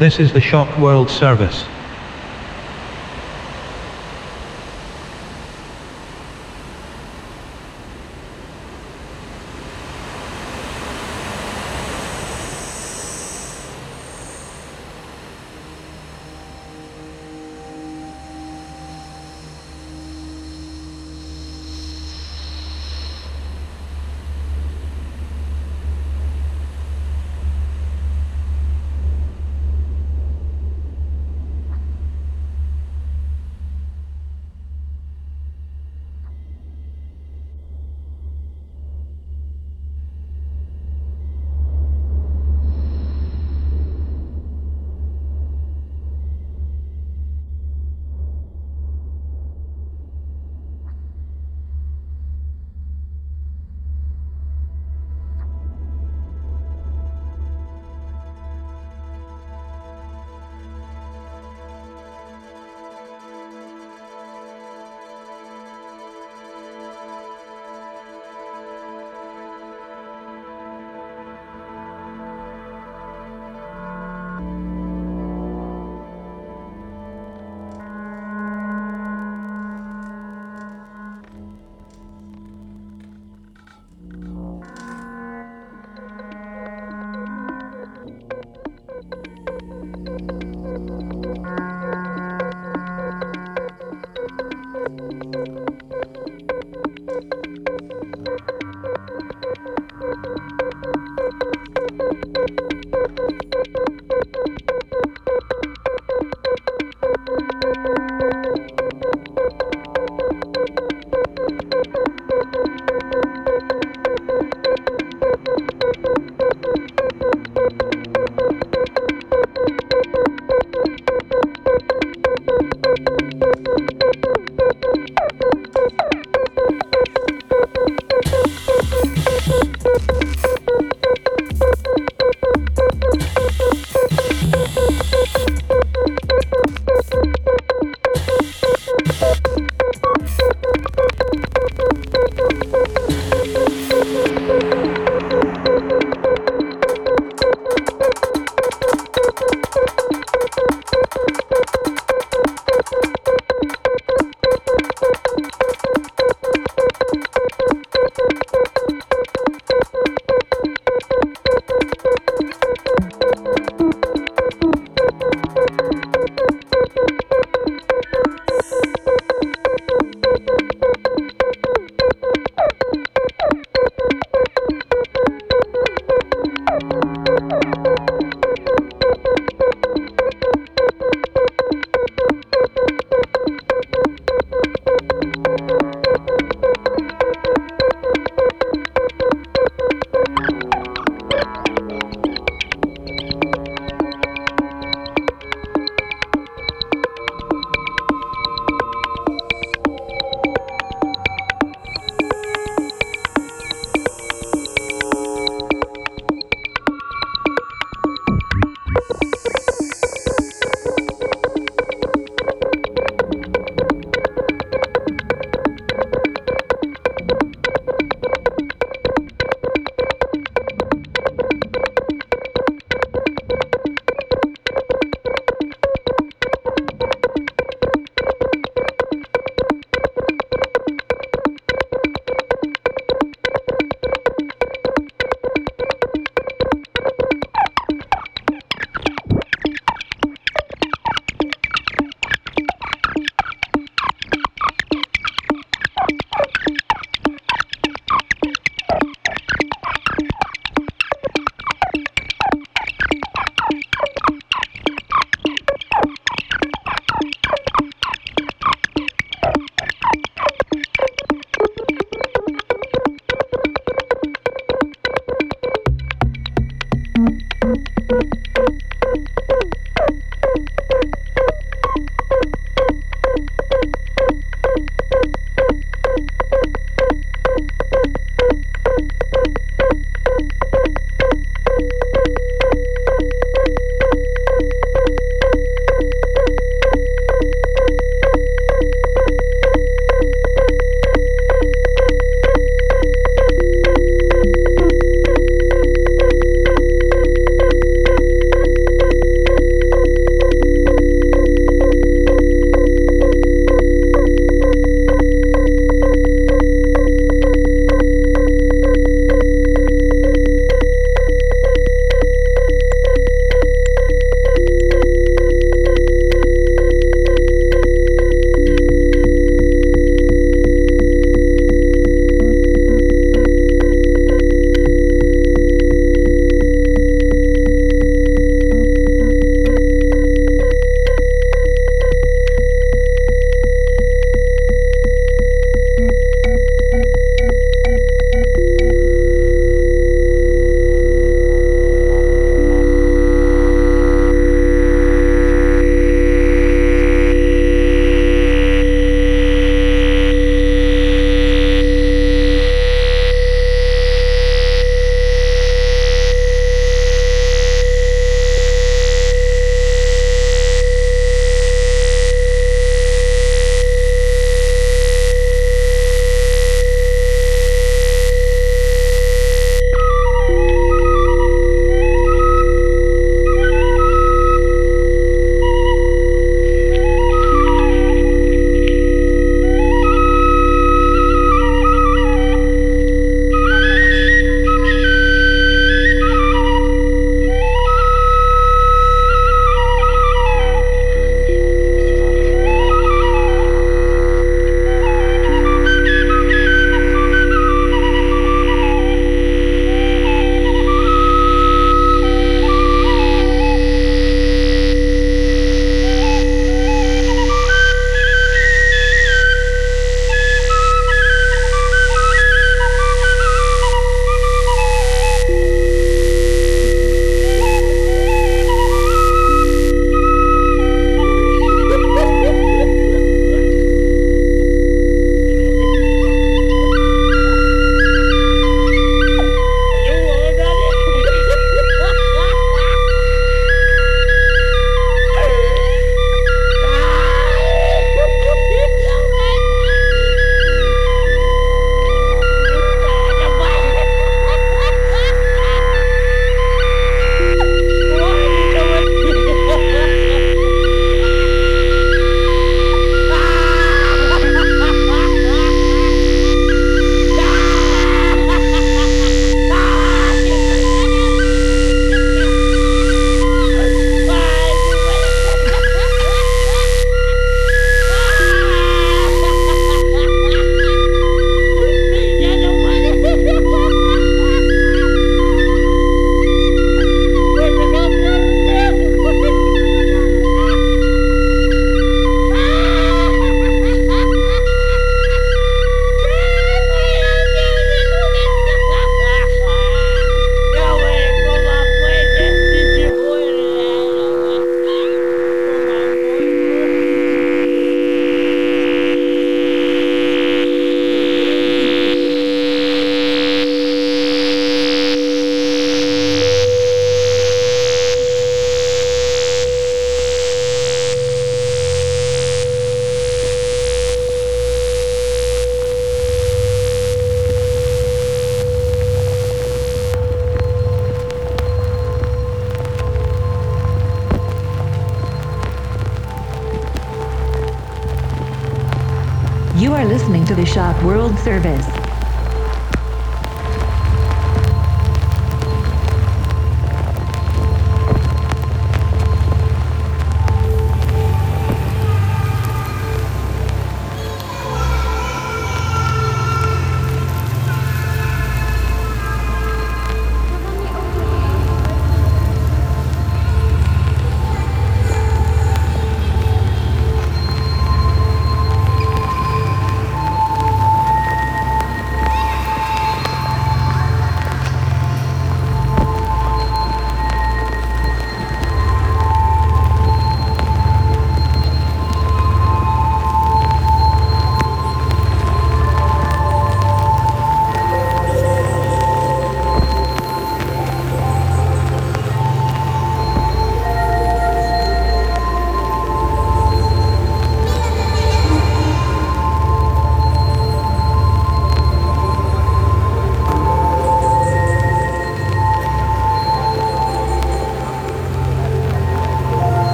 This is the Shock World Service.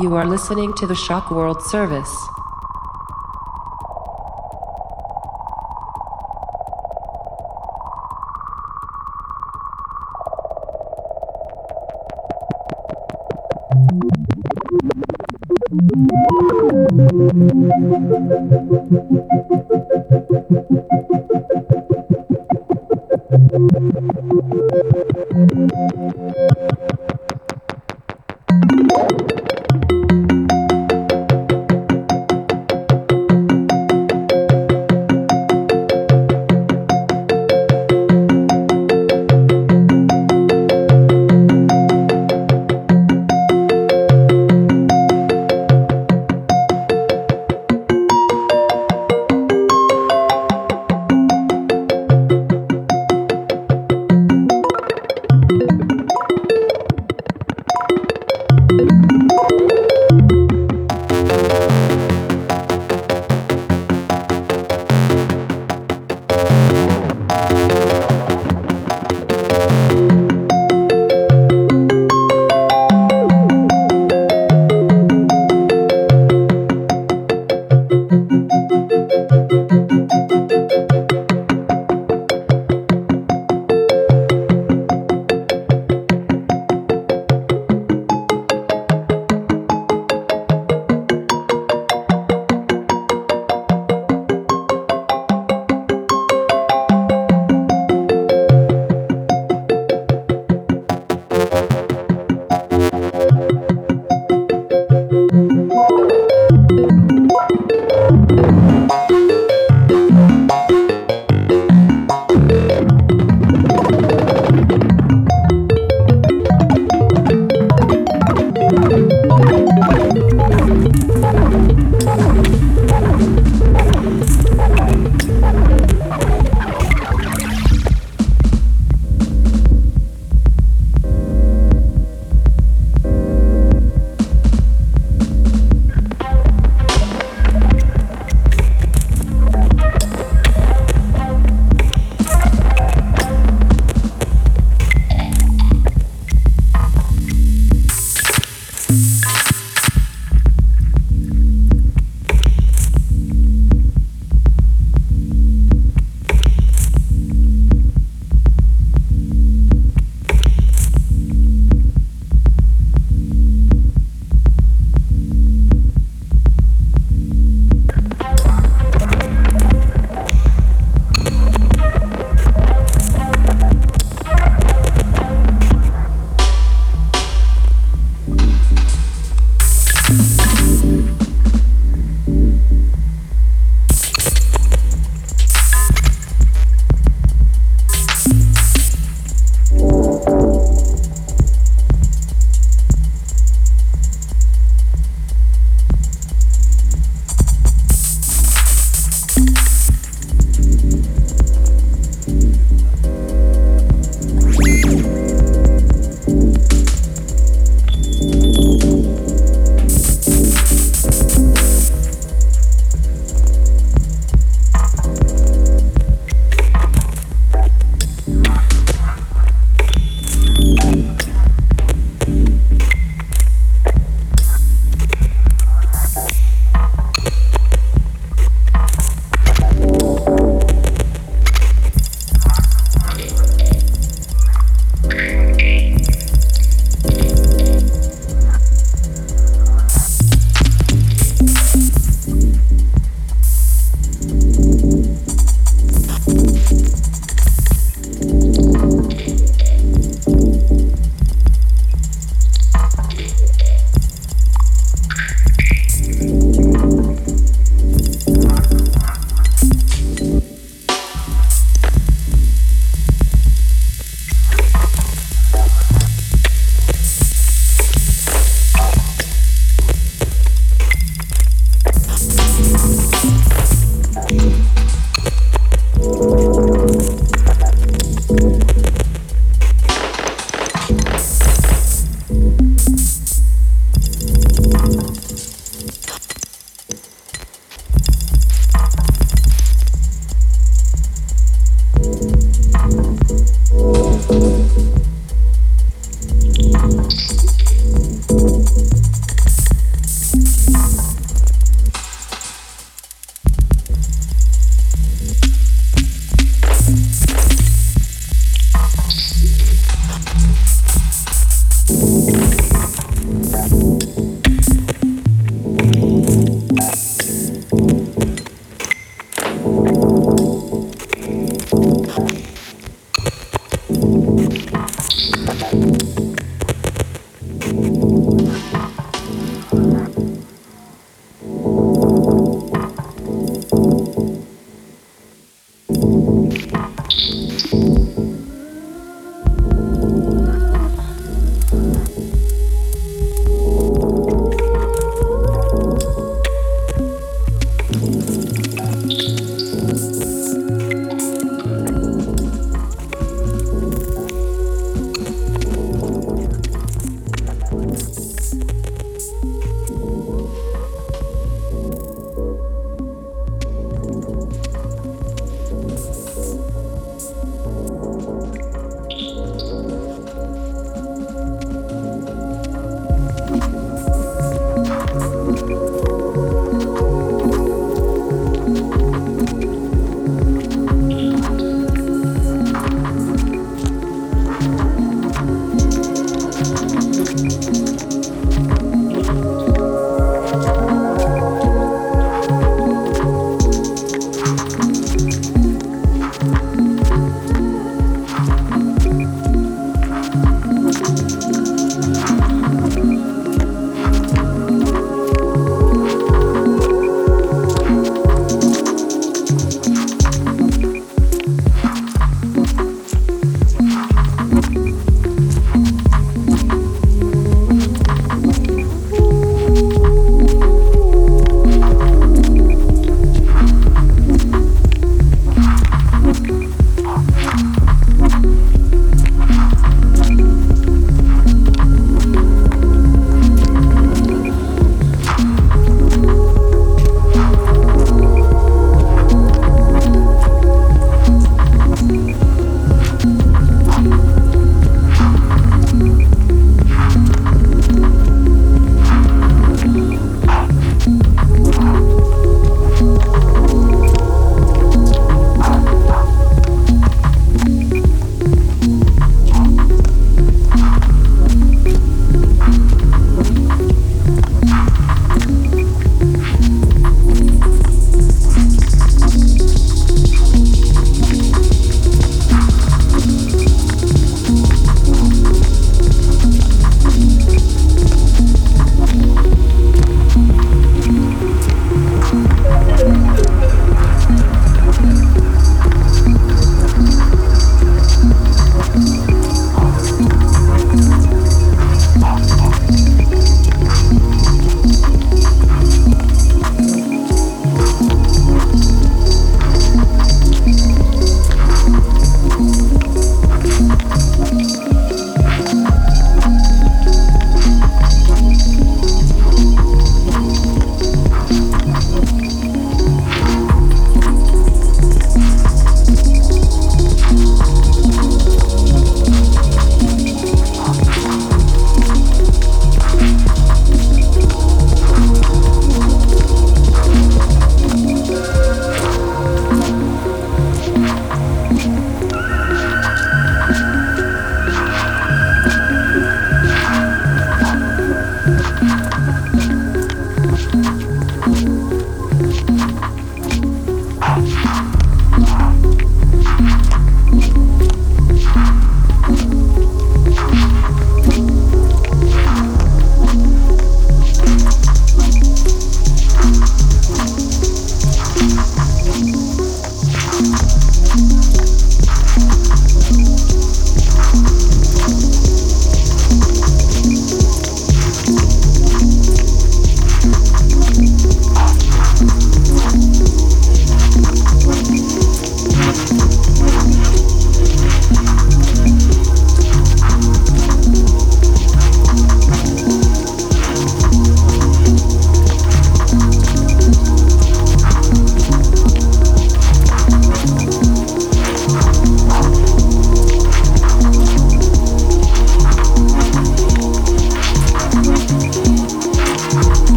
You are listening to the Shock World service.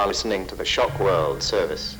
Are listening to the Shock World service.